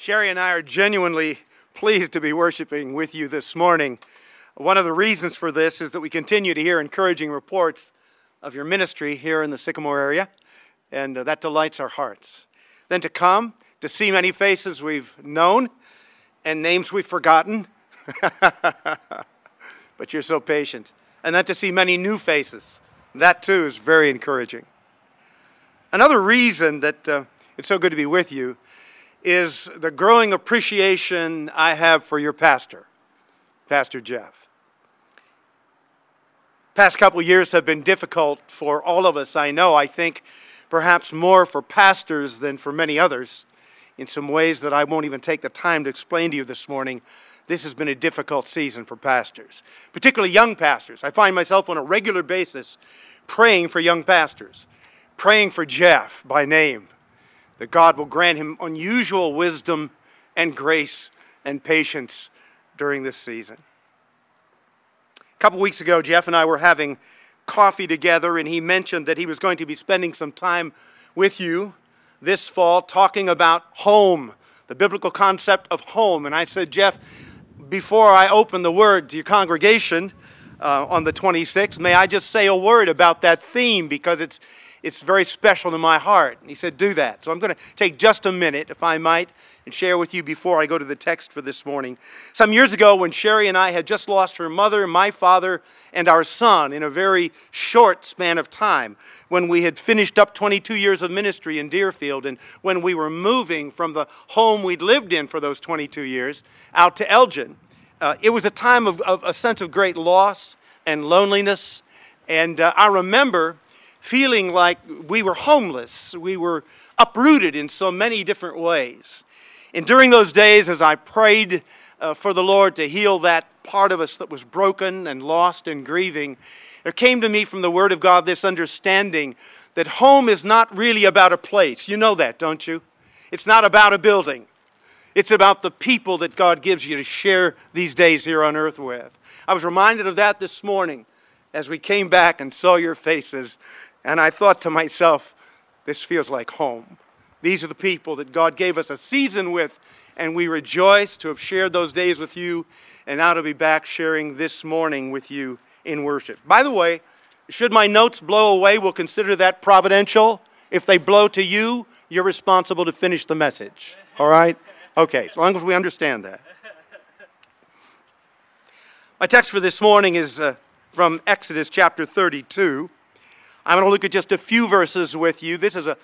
Sherry and I are genuinely pleased to be worshiping with you this morning. One of the reasons for this is that we continue to hear encouraging reports of your ministry here in the Sycamore area, and uh, that delights our hearts. Then to come, to see many faces we've known and names we've forgotten, but you're so patient. And then to see many new faces, that too is very encouraging. Another reason that uh, it's so good to be with you is the growing appreciation I have for your pastor, Pastor Jeff. Past couple years have been difficult for all of us, I know. I think perhaps more for pastors than for many others in some ways that I won't even take the time to explain to you this morning. This has been a difficult season for pastors, particularly young pastors. I find myself on a regular basis praying for young pastors, praying for Jeff by name, that God will grant him unusual wisdom and grace and patience during this season. A couple weeks ago, Jeff and I were having coffee together, and he mentioned that he was going to be spending some time with you this fall talking about home, the biblical concept of home. And I said, Jeff, before I open the word to your congregation uh, on the 26th, may I just say a word about that theme because it's it's very special to my heart. And he said, Do that. So I'm going to take just a minute, if I might, and share with you before I go to the text for this morning. Some years ago, when Sherry and I had just lost her mother, my father, and our son in a very short span of time, when we had finished up 22 years of ministry in Deerfield, and when we were moving from the home we'd lived in for those 22 years out to Elgin, uh, it was a time of, of, a sense of great loss and loneliness. And uh, I remember feeling like we were homeless. We were uprooted in so many different ways. And during those days, as I prayed uh, for the Lord to heal that part of us that was broken and lost and grieving, there came to me from the Word of God this understanding that home is not really about a place. You know that, don't you? It's not about a building. It's about the people that God gives you to share these days here on earth with. I was reminded of that this morning as we came back and saw your faces and I thought to myself, this feels like home. These are the people that God gave us a season with, and we rejoice to have shared those days with you, and now to be back sharing this morning with you in worship. By the way, should my notes blow away, we'll consider that providential. If they blow to you, you're responsible to finish the message. All right? Okay, as long as we understand that. My text for this morning is uh, from Exodus chapter 32. I'm going to look at just a few verses with you. This is a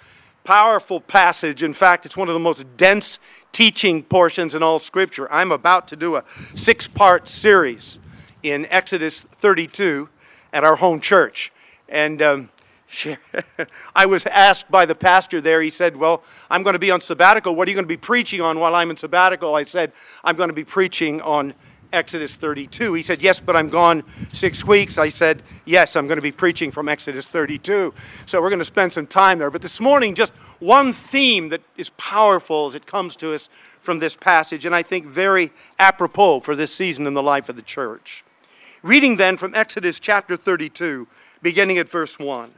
powerful passage. In fact, it's one of the most dense teaching portions in all Scripture. I'm about to do a six part series in Exodus 32 at our home church. And um, I was asked by the pastor there, he said, Well, I'm going to be on sabbatical. What are you going to be preaching on while I'm in sabbatical? I said, I'm going to be preaching on Exodus 32. He said, Yes, but I'm gone six weeks. I said, Yes, I'm going to be preaching from Exodus 32. So we're going to spend some time there. But this morning, just one theme that is powerful as it comes to us from this passage, and I think very apropos for this season in the life of the church. Reading then from Exodus chapter 32, beginning at verse 1.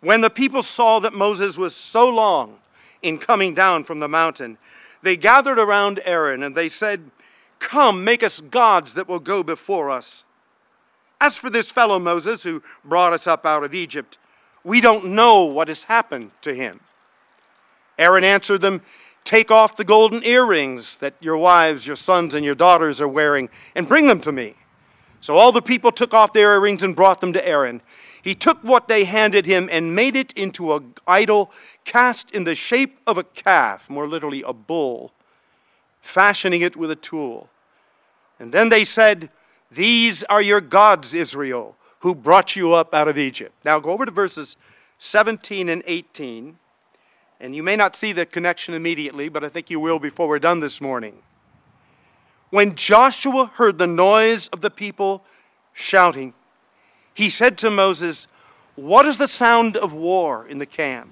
When the people saw that Moses was so long in coming down from the mountain, they gathered around Aaron and they said, Come, make us gods that will go before us. As for this fellow Moses who brought us up out of Egypt, we don't know what has happened to him. Aaron answered them, Take off the golden earrings that your wives, your sons, and your daughters are wearing, and bring them to me. So all the people took off their earrings and brought them to Aaron. He took what they handed him and made it into an idol cast in the shape of a calf, more literally, a bull fashioning it with a tool. And then they said, These are your gods, Israel, who brought you up out of Egypt. Now go over to verses 17 and 18. And you may not see the connection immediately, but I think you will before we're done this morning. When Joshua heard the noise of the people shouting, he said to Moses, What is the sound of war in the camp?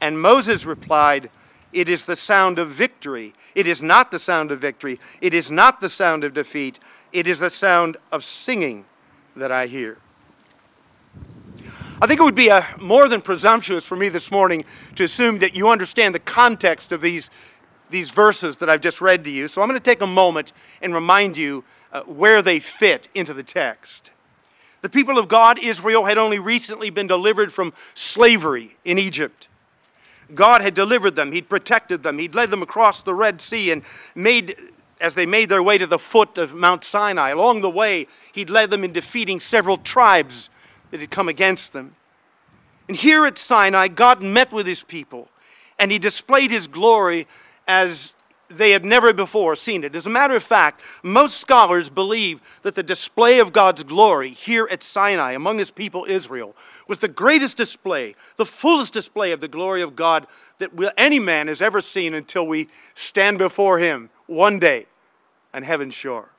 And Moses replied, it is the sound of victory. It is not the sound of victory. It is not the sound of defeat. It is the sound of singing that I hear. I think it would be a, uh, more than presumptuous for me this morning to assume that you understand the context of these these verses that I've just read to you. So I'm going to take a moment and remind you uh, where they fit into the text. The people of God, Israel, had only recently been delivered from slavery in Egypt. God had delivered them, He'd protected them, He'd led them across the Red Sea and made, as they made their way to the foot of Mount Sinai, along the way, He'd led them in defeating several tribes that had come against them. And here at Sinai, God met with His people and He displayed His glory as they had never before seen it. As a matter of fact, most scholars believe that the display of God's glory here at Sinai among his people Israel was the greatest display, the fullest display of the glory of God that any man has ever seen until we stand before him one day on heaven's shore.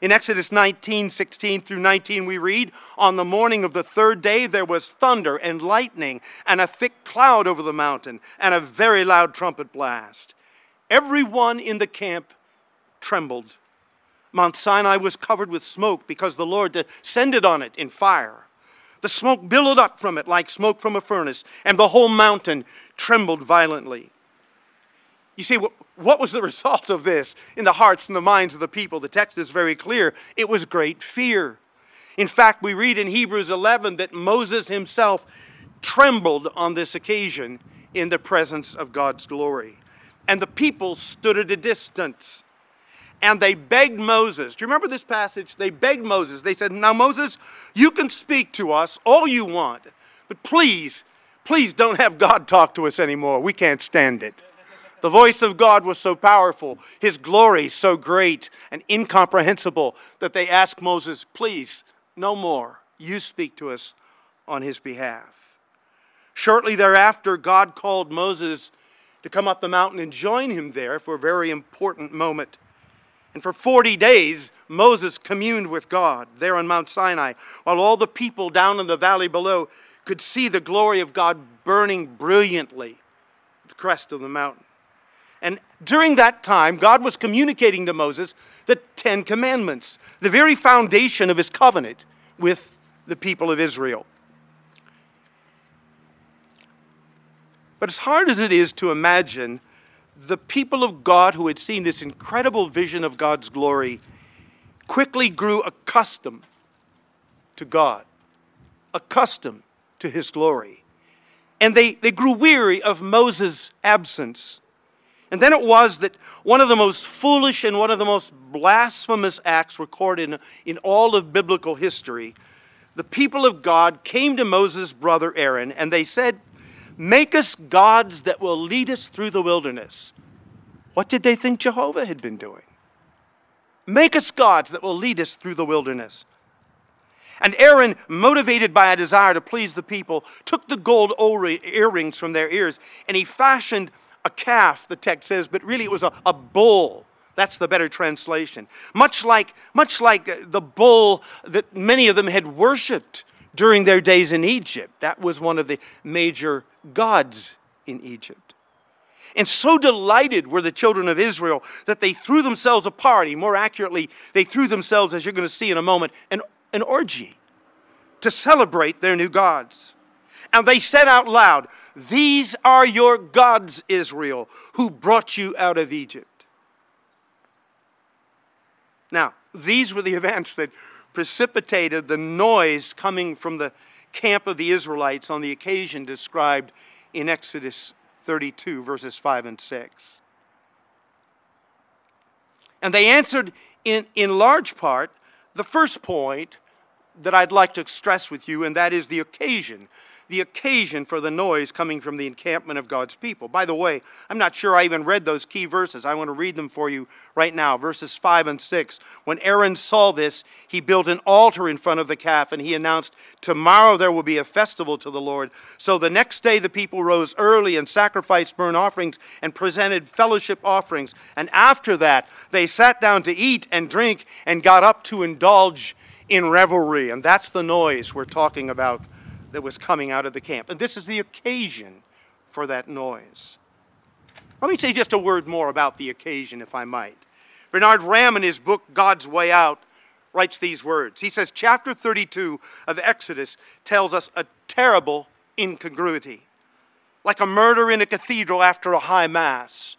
In Exodus 19, 16 through 19, we read, On the morning of the third day there was thunder and lightning, and a thick cloud over the mountain, and a very loud trumpet blast. Everyone in the camp trembled. Mount Sinai was covered with smoke because the Lord descended on it in fire. The smoke billowed up from it like smoke from a furnace, and the whole mountain trembled violently. You see, what was the result of this in the hearts and the minds of the people? The text is very clear. It was great fear. In fact, we read in Hebrews 11 that Moses himself trembled on this occasion in the presence of God's glory and the people stood at a distance. And they begged Moses. Do you remember this passage? They begged Moses. They said, Now, Moses, you can speak to us all you want, but please, please don't have God talk to us anymore. We can't stand it. The voice of God was so powerful, his glory so great and incomprehensible that they asked Moses, Please, no more. You speak to us on his behalf. Shortly thereafter, God called Moses to come up the mountain and join him there for a very important moment. And for 40 days, Moses communed with God there on Mount Sinai, while all the people down in the valley below could see the glory of God burning brilliantly at the crest of the mountain. And during that time, God was communicating to Moses the Ten Commandments, the very foundation of his covenant with the people of Israel. But as hard as it is to imagine, the people of God who had seen this incredible vision of God's glory quickly grew accustomed to God, accustomed to his glory. And they, they grew weary of Moses' absence. And then it was that one of the most foolish and one of the most blasphemous acts recorded in, in all of biblical history, the people of God came to Moses' brother Aaron and they said, Make us gods that will lead us through the wilderness. What did they think Jehovah had been doing? Make us gods that will lead us through the wilderness. And Aaron, motivated by a desire to please the people, took the gold earrings from their ears and he fashioned a calf, the text says, but really it was a, a bull. That's the better translation. Much like, much like uh, the bull that many of them had worshiped during their days in Egypt. That was one of the major gods in Egypt. And so delighted were the children of Israel that they threw themselves a party. More accurately, they threw themselves, as you're going to see in a moment, an, an orgy to celebrate their new gods. And they said out loud, These are your gods, Israel, who brought you out of Egypt. Now, these were the events that precipitated the noise coming from the camp of the Israelites on the occasion described in Exodus 32, verses 5 and 6. And they answered in, in large part the first point that I'd like to stress with you, and that is the occasion the occasion for the noise coming from the encampment of God's people. By the way, I'm not sure I even read those key verses. I want to read them for you right now, verses 5 and 6. When Aaron saw this, he built an altar in front of the calf and he announced, Tomorrow there will be a festival to the Lord. So the next day the people rose early and sacrificed burnt offerings and presented fellowship offerings. And after that, they sat down to eat and drink and got up to indulge in revelry. And that's the noise we're talking about that was coming out of the camp. And this is the occasion for that noise. Let me say just a word more about the occasion, if I might. Bernard Ramm, in his book God's Way Out, writes these words. He says, Chapter 32 of Exodus tells us a terrible incongruity, like a murder in a cathedral after a high mass,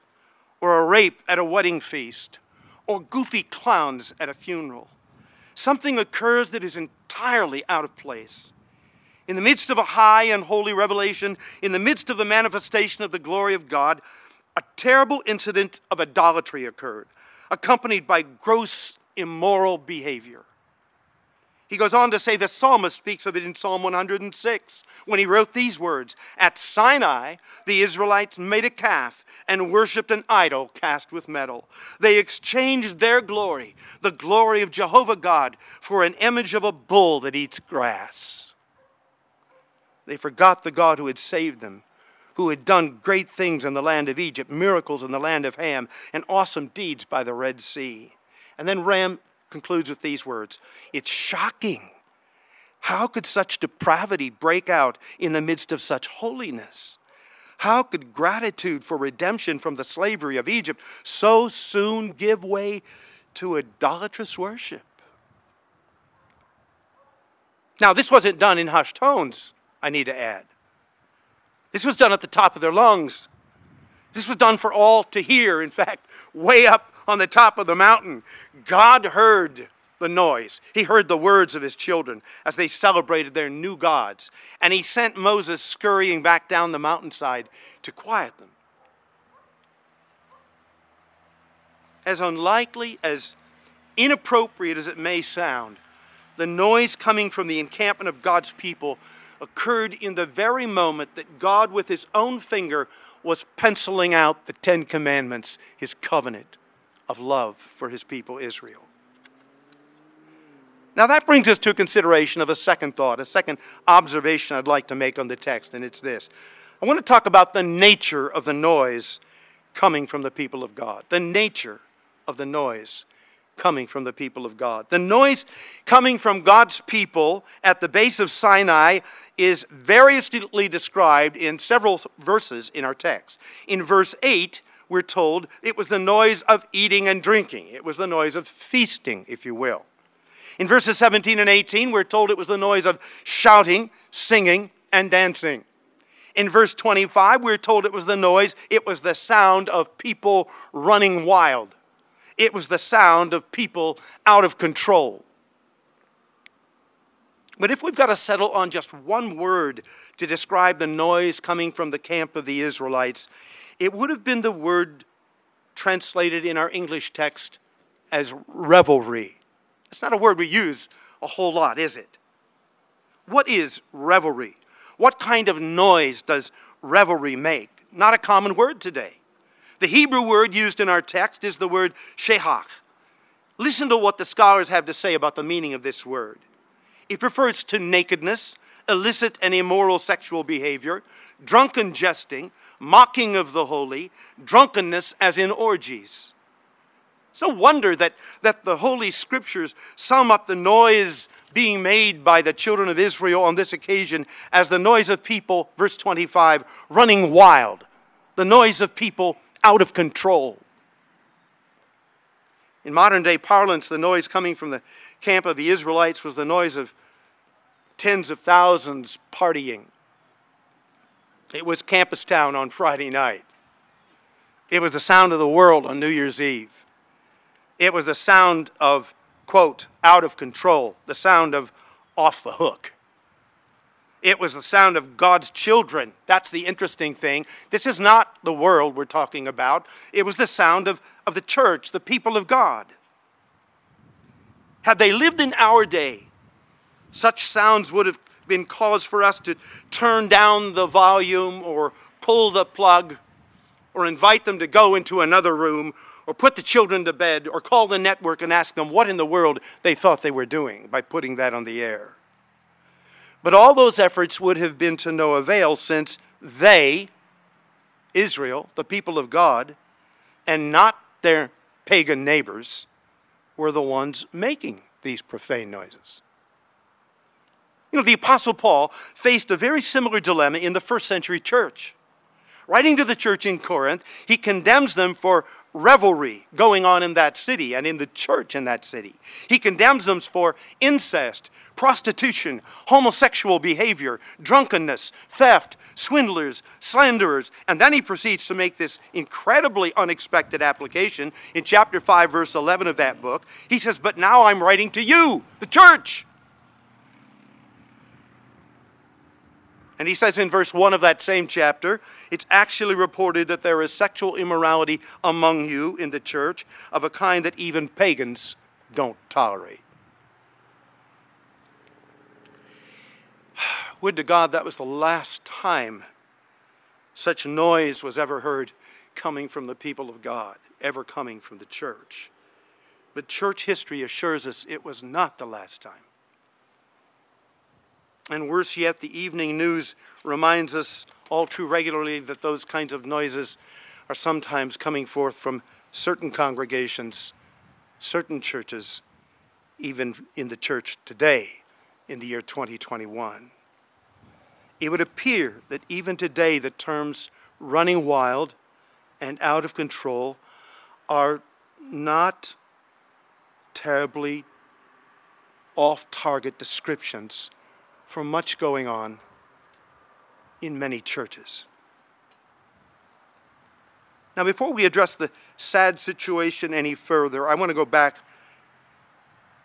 or a rape at a wedding feast, or goofy clowns at a funeral. Something occurs that is entirely out of place. In the midst of a high and holy revelation, in the midst of the manifestation of the glory of God, a terrible incident of idolatry occurred, accompanied by gross immoral behavior. He goes on to say the psalmist speaks of it in Psalm 106 when he wrote these words At Sinai, the Israelites made a calf and worshiped an idol cast with metal. They exchanged their glory, the glory of Jehovah God, for an image of a bull that eats grass. They forgot the God who had saved them, who had done great things in the land of Egypt, miracles in the land of Ham, and awesome deeds by the Red Sea. And then Ramm concludes with these words It's shocking. How could such depravity break out in the midst of such holiness? How could gratitude for redemption from the slavery of Egypt so soon give way to idolatrous worship? Now, this wasn't done in hushed tones, I need to add. This was done at the top of their lungs. This was done for all to hear. In fact, way up on the top of the mountain, God heard the noise. He heard the words of his children as they celebrated their new gods. And he sent Moses scurrying back down the mountainside to quiet them. As unlikely, as inappropriate as it may sound, the noise coming from the encampment of God's people occurred in the very moment that God, with his own finger, was penciling out the Ten Commandments, his covenant of love for his people Israel. Now, that brings us to a consideration of a second thought, a second observation I'd like to make on the text, and it's this. I want to talk about the nature of the noise coming from the people of God. The nature of the noise coming from the people of God. The noise coming from God's people at the base of Sinai is variously described in several verses in our text. In verse 8, we're told it was the noise of eating and drinking. It was the noise of feasting, if you will. In verses 17 and 18, we're told it was the noise of shouting, singing, and dancing. In verse 25, we're told it was the noise, it was the sound of people running wild. It was the sound of people out of control. But if we've got to settle on just one word to describe the noise coming from the camp of the Israelites, it would have been the word translated in our English text as revelry. It's not a word we use a whole lot, is it? What is revelry? What kind of noise does revelry make? Not a common word today. The Hebrew word used in our text is the word shehach. Listen to what the scholars have to say about the meaning of this word. It refers to nakedness, illicit and immoral sexual behavior, drunken jesting, mocking of the holy, drunkenness as in orgies. It's no wonder that, that the Holy Scriptures sum up the noise being made by the children of Israel on this occasion as the noise of people, verse 25, running wild, the noise of people out of control. In modern day parlance, the noise coming from the camp of the Israelites was the noise of tens of thousands partying. It was campus town on Friday night. It was the sound of the world on New Year's Eve. It was the sound of, quote, out of control, the sound of off the hook. It was the sound of God's children. That's the interesting thing. This is not the world we're talking about. It was the sound of, of the church, the people of God. Had they lived in our day, such sounds would have been cause for us to turn down the volume or pull the plug or invite them to go into another room or put the children to bed or call the network and ask them what in the world they thought they were doing by putting that on the air. But all those efforts would have been to no avail since they, Israel, the people of God, and not their pagan neighbors, were the ones making these profane noises. You know, the Apostle Paul faced a very similar dilemma in the first century church. Writing to the church in Corinth, he condemns them for revelry going on in that city and in the church in that city. He condemns them for incest, prostitution, homosexual behavior, drunkenness, theft, swindlers, slanderers. And then he proceeds to make this incredibly unexpected application in chapter 5, verse 11 of that book. He says, But now I'm writing to you, the church. And he says in verse 1 of that same chapter, it's actually reported that there is sexual immorality among you in the church of a kind that even pagans don't tolerate. Would to God that was the last time such noise was ever heard coming from the people of God, ever coming from the church. But church history assures us it was not the last time. And worse yet, the evening news reminds us all too regularly that those kinds of noises are sometimes coming forth from certain congregations, certain churches, even in the church today in the year 2021. It would appear that even today the terms running wild and out of control are not terribly off target descriptions for much going on in many churches. Now, before we address the sad situation any further, I want to go back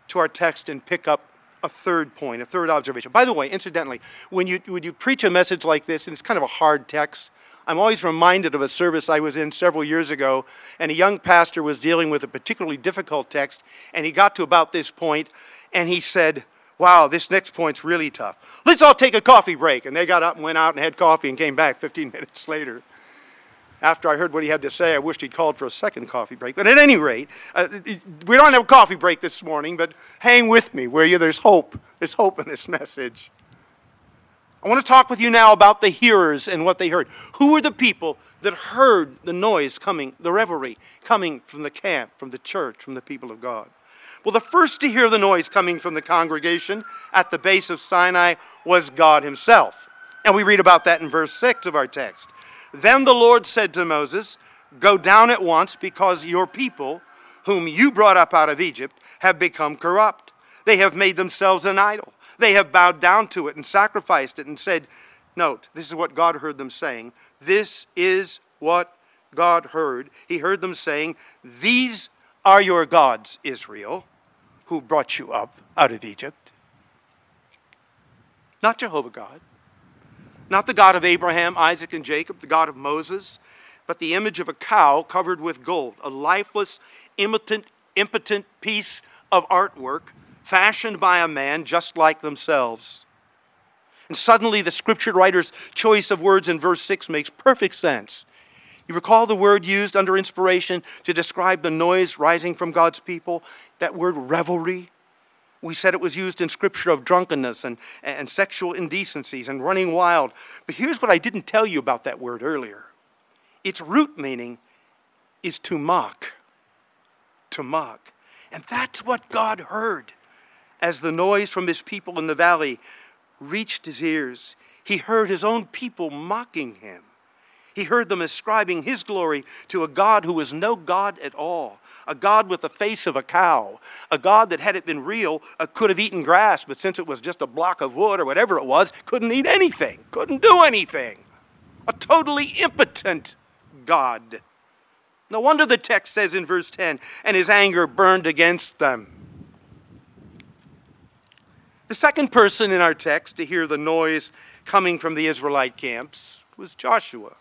to our text and pick up a third point, a third observation. By the way, incidentally, when you, when you preach a message like this, and it's kind of a hard text, I'm always reminded of a service I was in several years ago, and a young pastor was dealing with a particularly difficult text, and he got to about this point, and he said, wow, this next point's really tough. Let's all take a coffee break. And they got up and went out and had coffee and came back 15 minutes later. After I heard what he had to say, I wished he'd called for a second coffee break. But at any rate, uh, we don't have a coffee break this morning, but hang with me, will you? There's hope. There's hope in this message. I want to talk with you now about the hearers and what they heard. Who were the people that heard the noise coming, the revelry coming from the camp, from the church, from the people of God? Well, the first to hear the noise coming from the congregation at the base of Sinai was God Himself. And we read about that in verse 6 of our text. Then the Lord said to Moses, Go down at once, because your people, whom you brought up out of Egypt, have become corrupt. They have made themselves an idol. They have bowed down to it and sacrificed it and said, Note, this is what God heard them saying. This is what God heard. He heard them saying, These are your gods, Israel who brought you up out of Egypt. Not Jehovah God, not the God of Abraham, Isaac, and Jacob, the God of Moses, but the image of a cow covered with gold, a lifeless, impotent, impotent piece of artwork fashioned by a man just like themselves. And suddenly, the scripture writer's choice of words in verse 6 makes perfect sense. You recall the word used under inspiration to describe the noise rising from God's people? That word revelry? We said it was used in Scripture of drunkenness and, and sexual indecencies and running wild. But here's what I didn't tell you about that word earlier its root meaning is to mock. To mock. And that's what God heard as the noise from his people in the valley reached his ears. He heard his own people mocking him. He heard them ascribing his glory to a God who was no God at all, a God with the face of a cow, a God that, had it been real, uh, could have eaten grass, but since it was just a block of wood or whatever it was, couldn't eat anything, couldn't do anything. A totally impotent God. No wonder the text says in verse 10, and his anger burned against them. The second person in our text to hear the noise coming from the Israelite camps was Joshua.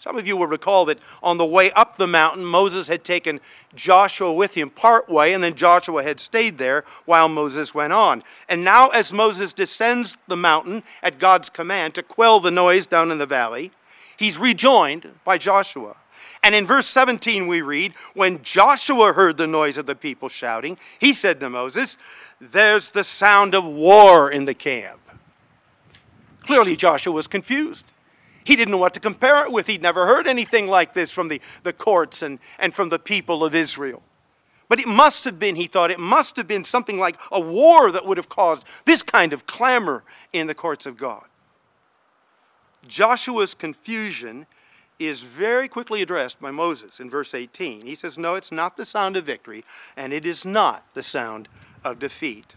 Some of you will recall that on the way up the mountain, Moses had taken Joshua with him part way, and then Joshua had stayed there while Moses went on. And now, as Moses descends the mountain at God's command to quell the noise down in the valley, he's rejoined by Joshua. And in verse 17, we read, When Joshua heard the noise of the people shouting, he said to Moses, There's the sound of war in the camp. Clearly, Joshua was confused. He didn't know what to compare it with. He'd never heard anything like this from the, the courts and, and from the people of Israel. But it must have been, he thought, it must have been something like a war that would have caused this kind of clamor in the courts of God. Joshua's confusion is very quickly addressed by Moses in verse 18. He says, No, it's not the sound of victory, and it is not the sound of defeat.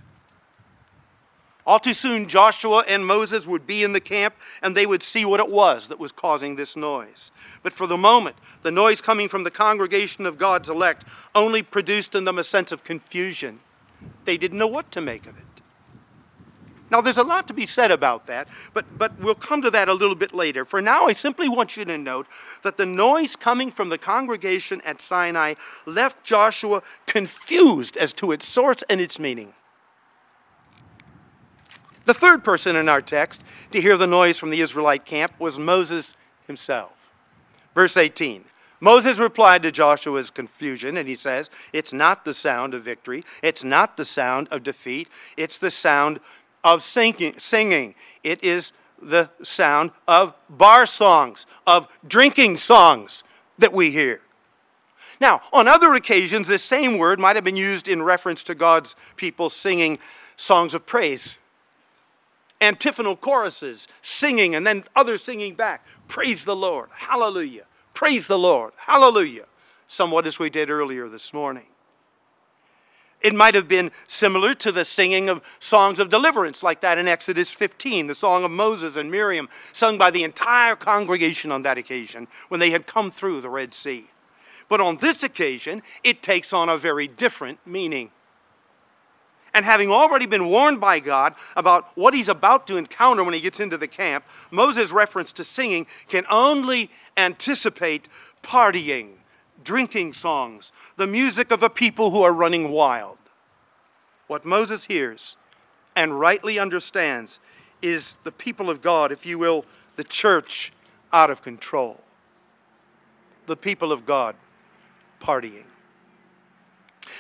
All too soon, Joshua and Moses would be in the camp and they would see what it was that was causing this noise. But for the moment, the noise coming from the congregation of God's elect only produced in them a sense of confusion. They didn't know what to make of it. Now, there's a lot to be said about that, but, but we'll come to that a little bit later. For now, I simply want you to note that the noise coming from the congregation at Sinai left Joshua confused as to its source and its meaning. The third person in our text to hear the noise from the Israelite camp was Moses himself. Verse 18 Moses replied to Joshua's confusion, and he says, It's not the sound of victory, it's not the sound of defeat, it's the sound of singing. It is the sound of bar songs, of drinking songs that we hear. Now, on other occasions, this same word might have been used in reference to God's people singing songs of praise antiphonal choruses, singing, and then others singing back. Praise the Lord. Hallelujah. Praise the Lord. Hallelujah. Somewhat as we did earlier this morning. It might have been similar to the singing of songs of deliverance, like that in Exodus 15, the song of Moses and Miriam, sung by the entire congregation on that occasion when they had come through the Red Sea. But on this occasion, it takes on a very different meaning. And having already been warned by God about what he's about to encounter when he gets into the camp, Moses' reference to singing can only anticipate partying, drinking songs, the music of a people who are running wild. What Moses hears and rightly understands is the people of God, if you will, the church out of control. The people of God partying.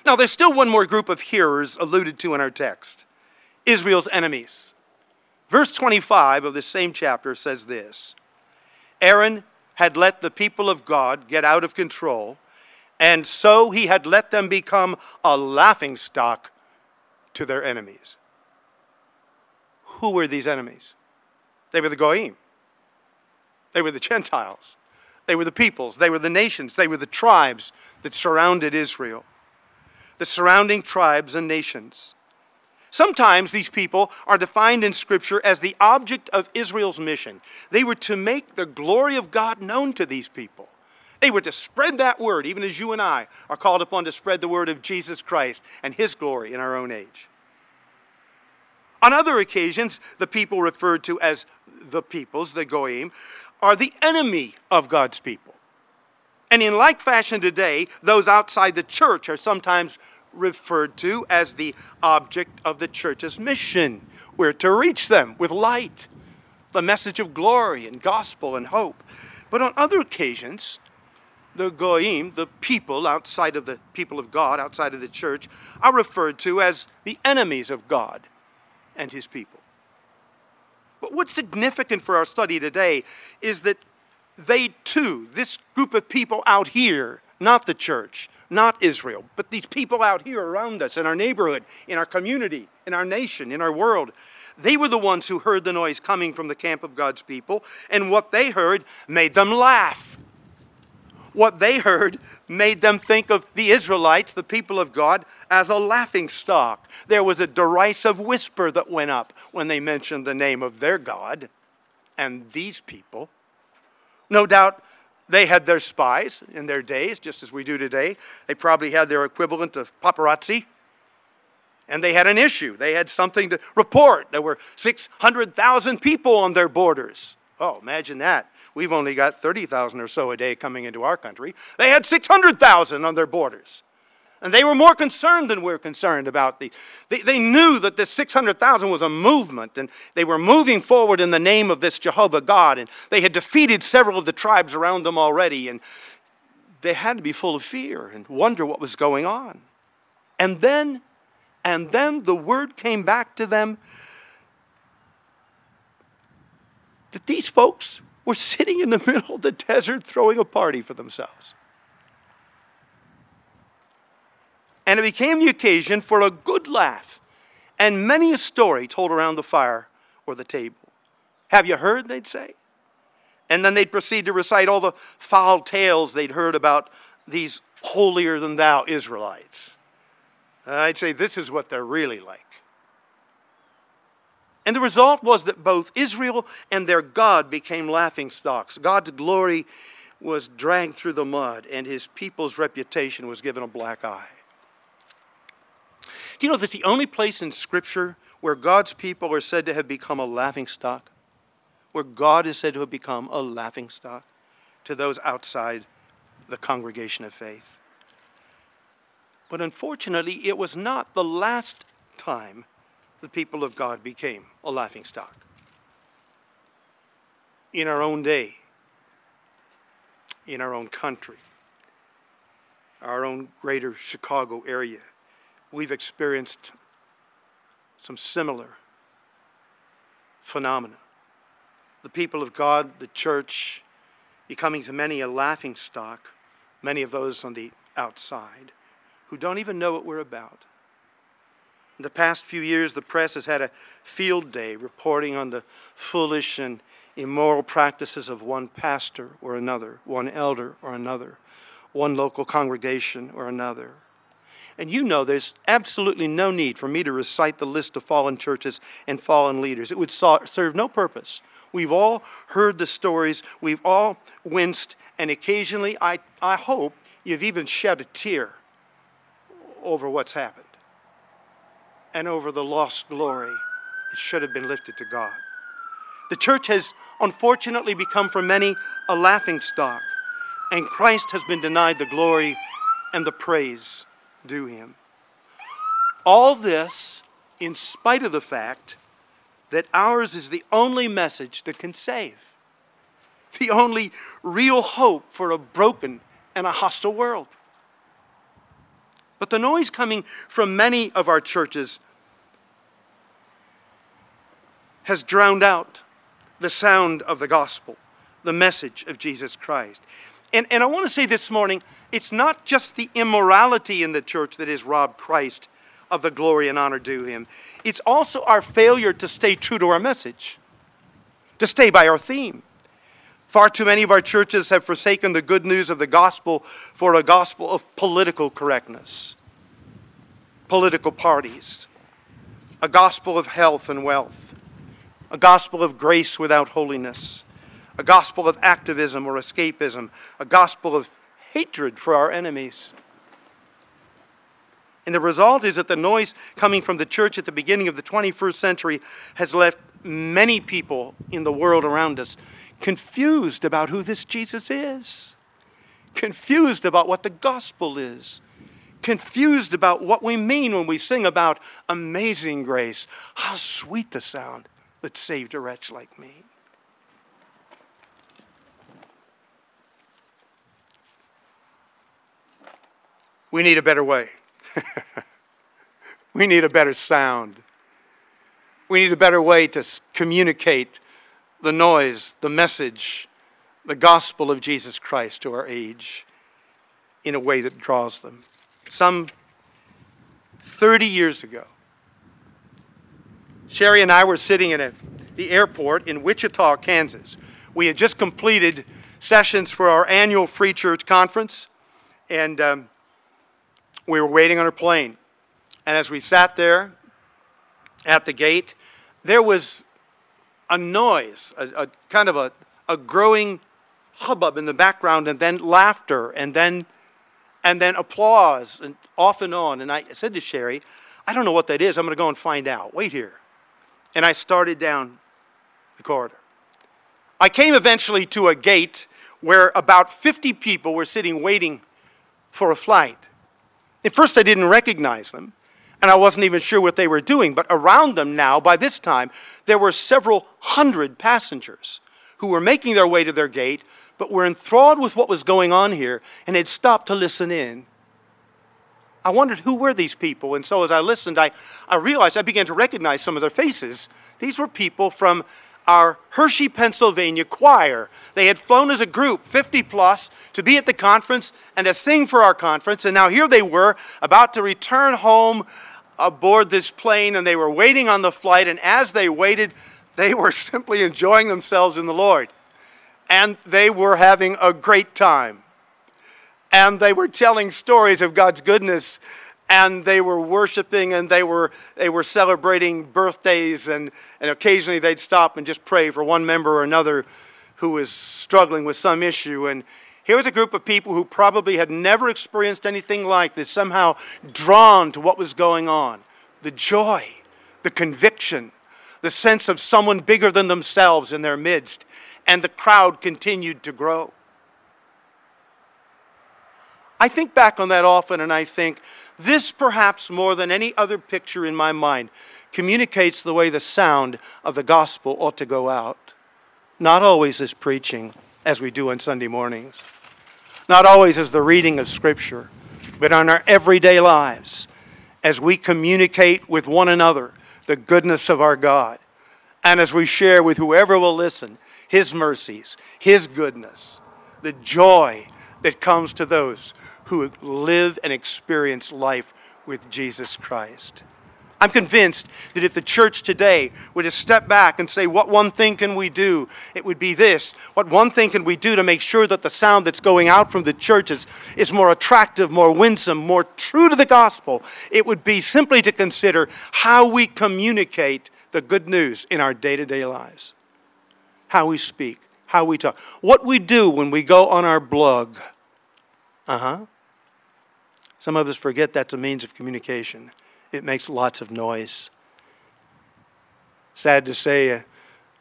Now, there's still one more group of hearers alluded to in our text Israel's enemies. Verse 25 of this same chapter says this Aaron had let the people of God get out of control, and so he had let them become a laughing stock to their enemies. Who were these enemies? They were the Goyim. They were the Gentiles. They were the peoples. They were the nations. They were the tribes that surrounded Israel the surrounding tribes and nations. Sometimes these people are defined in Scripture as the object of Israel's mission. They were to make the glory of God known to these people. They were to spread that word, even as you and I are called upon to spread the word of Jesus Christ and his glory in our own age. On other occasions, the people referred to as the peoples, the Goyim, are the enemy of God's people. And in like fashion today, those outside the church are sometimes referred to as the object of the church's mission. We're to reach them with light, the message of glory and gospel and hope. But on other occasions, the goyim, the people outside of the people of God, outside of the church, are referred to as the enemies of God and his people. But what's significant for our study today is that they too, this group of people out here, not the church, not Israel, but these people out here around us in our neighborhood, in our community, in our nation, in our world, they were the ones who heard the noise coming from the camp of God's people, and what they heard made them laugh. What they heard made them think of the Israelites, the people of God, as a laughing stock. There was a derisive whisper that went up when they mentioned the name of their God and these people. No doubt they had their spies in their days, just as we do today. They probably had their equivalent of paparazzi. And they had an issue. They had something to report. There were 600,000 people on their borders. Oh, imagine that. We've only got 30,000 or so a day coming into our country. They had 600,000 on their borders. And they were more concerned than we're concerned about the. They, they knew that this 600,000 was a movement, and they were moving forward in the name of this Jehovah God, and they had defeated several of the tribes around them already, and they had to be full of fear and wonder what was going on. And then, and then the word came back to them that these folks were sitting in the middle of the desert throwing a party for themselves. And it became the occasion for a good laugh and many a story told around the fire or the table. Have you heard? They'd say. And then they'd proceed to recite all the foul tales they'd heard about these holier than thou Israelites. I'd say this is what they're really like. And the result was that both Israel and their God became laughing stocks. God's glory was dragged through the mud, and his people's reputation was given a black eye. Do you know that's the only place in Scripture where God's people are said to have become a laughing stock? Where God is said to have become a laughing stock to those outside the congregation of faith. But unfortunately, it was not the last time the people of God became a laughing stock. In our own day, in our own country, our own greater Chicago area, we've experienced some similar phenomena. The people of God, the church, becoming to many a laughing stock, many of those on the outside who don't even know what we're about. In the past few years, the press has had a field day reporting on the foolish and immoral practices of one pastor or another, one elder or another, one local congregation or another. And you know there's absolutely no need for me to recite the list of fallen churches and fallen leaders. It would serve no purpose. We've all heard the stories, we've all winced, and occasionally, I, I hope, you've even shed a tear over what's happened and over the lost glory that should have been lifted to God. The church has unfortunately become for many a laughing stock, and Christ has been denied the glory and the praise due him. All this in spite of the fact that ours is the only message that can save, the only real hope for a broken and a hostile world. But the noise coming from many of our churches has drowned out the sound of the gospel, the message of Jesus Christ. And, and I want to say this morning it's not just the immorality in the church that has robbed Christ of the glory and honor due him, it's also our failure to stay true to our message, to stay by our theme. Far too many of our churches have forsaken the good news of the gospel for a gospel of political correctness, political parties, a gospel of health and wealth, a gospel of grace without holiness, a gospel of activism or escapism, a gospel of hatred for our enemies. And the result is that the noise coming from the church at the beginning of the 21st century has left many people in the world around us confused about who this Jesus is, confused about what the gospel is, confused about what we mean when we sing about amazing grace. How sweet the sound that saved a wretch like me. We need a better way. we need a better sound. We need a better way to communicate the noise, the message, the gospel of Jesus Christ to our age in a way that draws them. Some 30 years ago, Sherry and I were sitting in a, the airport in Wichita, Kansas. We had just completed sessions for our annual Free Church Conference, and um, we were waiting on our plane. And as we sat there at the gate, there was a noise, a, a kind of a, a growing hubbub in the background, and then laughter, and then and then applause, and off and on. And I said to Sherry, I don't know what that is. I'm going to go and find out. Wait here. And I started down the corridor. I came eventually to a gate where about 50 people were sitting waiting for a flight. At first, I didn't recognize them and I wasn't even sure what they were doing. But around them now, by this time, there were several hundred passengers who were making their way to their gate, but were enthralled with what was going on here and had stopped to listen in. I wondered who were these people, and so as I listened, I, I realized I began to recognize some of their faces. These were people from our Hershey, Pennsylvania choir. They had flown as a group, 50 plus, to be at the conference and to sing for our conference. And now here they were, about to return home aboard this plane and they were waiting on the flight. And as they waited, they were simply enjoying themselves in the Lord. and they were having a great time. And they were telling stories of God's goodness and they were worshiping and they were, they were celebrating birthdays and, and occasionally they'd stop and just pray for one member or another who was struggling with some issue. And here was a group of people who probably had never experienced anything like this somehow drawn to what was going on. The joy the conviction the sense of someone bigger than themselves in their midst. And the crowd continued to grow. I think back on that often and i think this, perhaps more than any other picture in my mind, communicates the way the sound of the gospel ought to go out. Not always as preaching, as we do on Sunday mornings, not always as the reading of Scripture, but on our everyday lives as we communicate with one another the goodness of our God, and as we share with whoever will listen His mercies, His goodness, the joy that comes to those who live and experience life with Jesus Christ. I'm convinced that if the church today were to step back and say, What one thing can we do? it would be this. What one thing can we do to make sure that the sound that's going out from the churches is more attractive, more winsome, more true to the gospel? It would be simply to consider how we communicate the good news in our day to day lives, how we speak, how we talk, what we do when we go on our blog. Uh huh. Some of us forget that's a means of communication. It makes lots of noise. Sad to say, uh,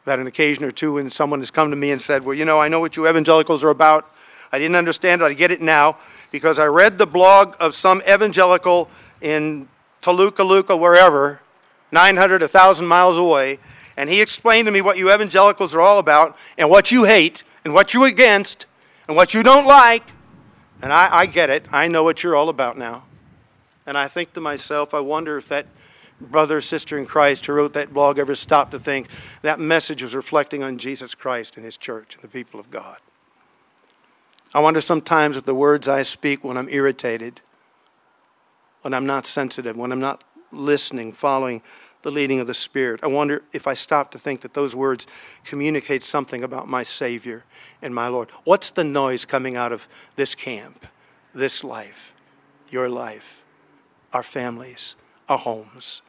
had an occasion or two when someone has come to me and said, Well, you know, I know what you evangelicals are about. I didn't understand it. I get it now because I read the blog of some evangelical in Toluca, Luca, wherever, 900, 1,000 miles away, and he explained to me what you evangelicals are all about and what you hate and what you're against and what you don't like and I, I get it. I know what you're all about now. And I think to myself, I wonder if that brother sister in Christ who wrote that blog ever stopped to think that message was reflecting on Jesus Christ and his church and the people of God. I wonder sometimes if the words I speak when I'm irritated, when I'm not sensitive, when I'm not listening, following the leading of the Spirit. I wonder if I stop to think that those words communicate something about my Savior and my Lord. What's the noise coming out of this camp, this life, your life, our families, our homes,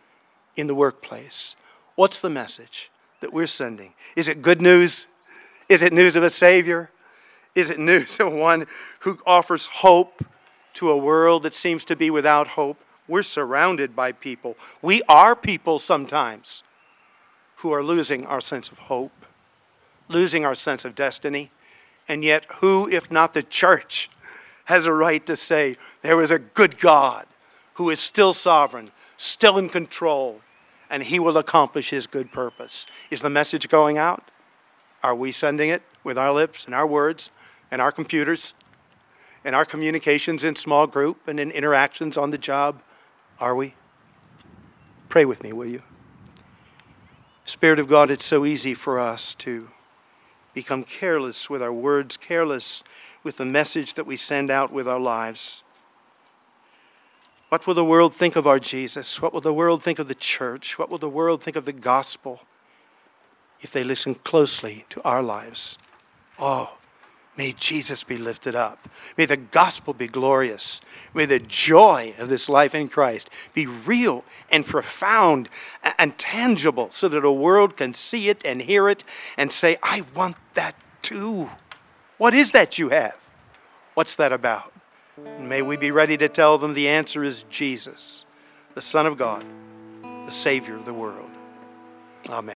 in the workplace? What's the message that we're sending? Is it good news? Is it news of a Savior? Is it news of one who offers hope to a world that seems to be without hope? We're surrounded by people. We are people sometimes who are losing our sense of hope, losing our sense of destiny. And yet, who, if not the church, has a right to say there is a good God who is still sovereign, still in control, and he will accomplish his good purpose? Is the message going out? Are we sending it with our lips and our words and our computers and our communications in small group and in interactions on the job? Are we? Pray with me, will you? Spirit of God, it's so easy for us to become careless with our words, careless with the message that we send out with our lives. What will the world think of our Jesus? What will the world think of the church? What will the world think of the gospel if they listen closely to our lives? Oh, May Jesus be lifted up. May the gospel be glorious. May the joy of this life in Christ be real and profound and tangible so that a world can see it and hear it and say, I want that too. What is that you have? What's that about? may we be ready to tell them the answer is Jesus, the Son of God, the Savior of the world. Amen.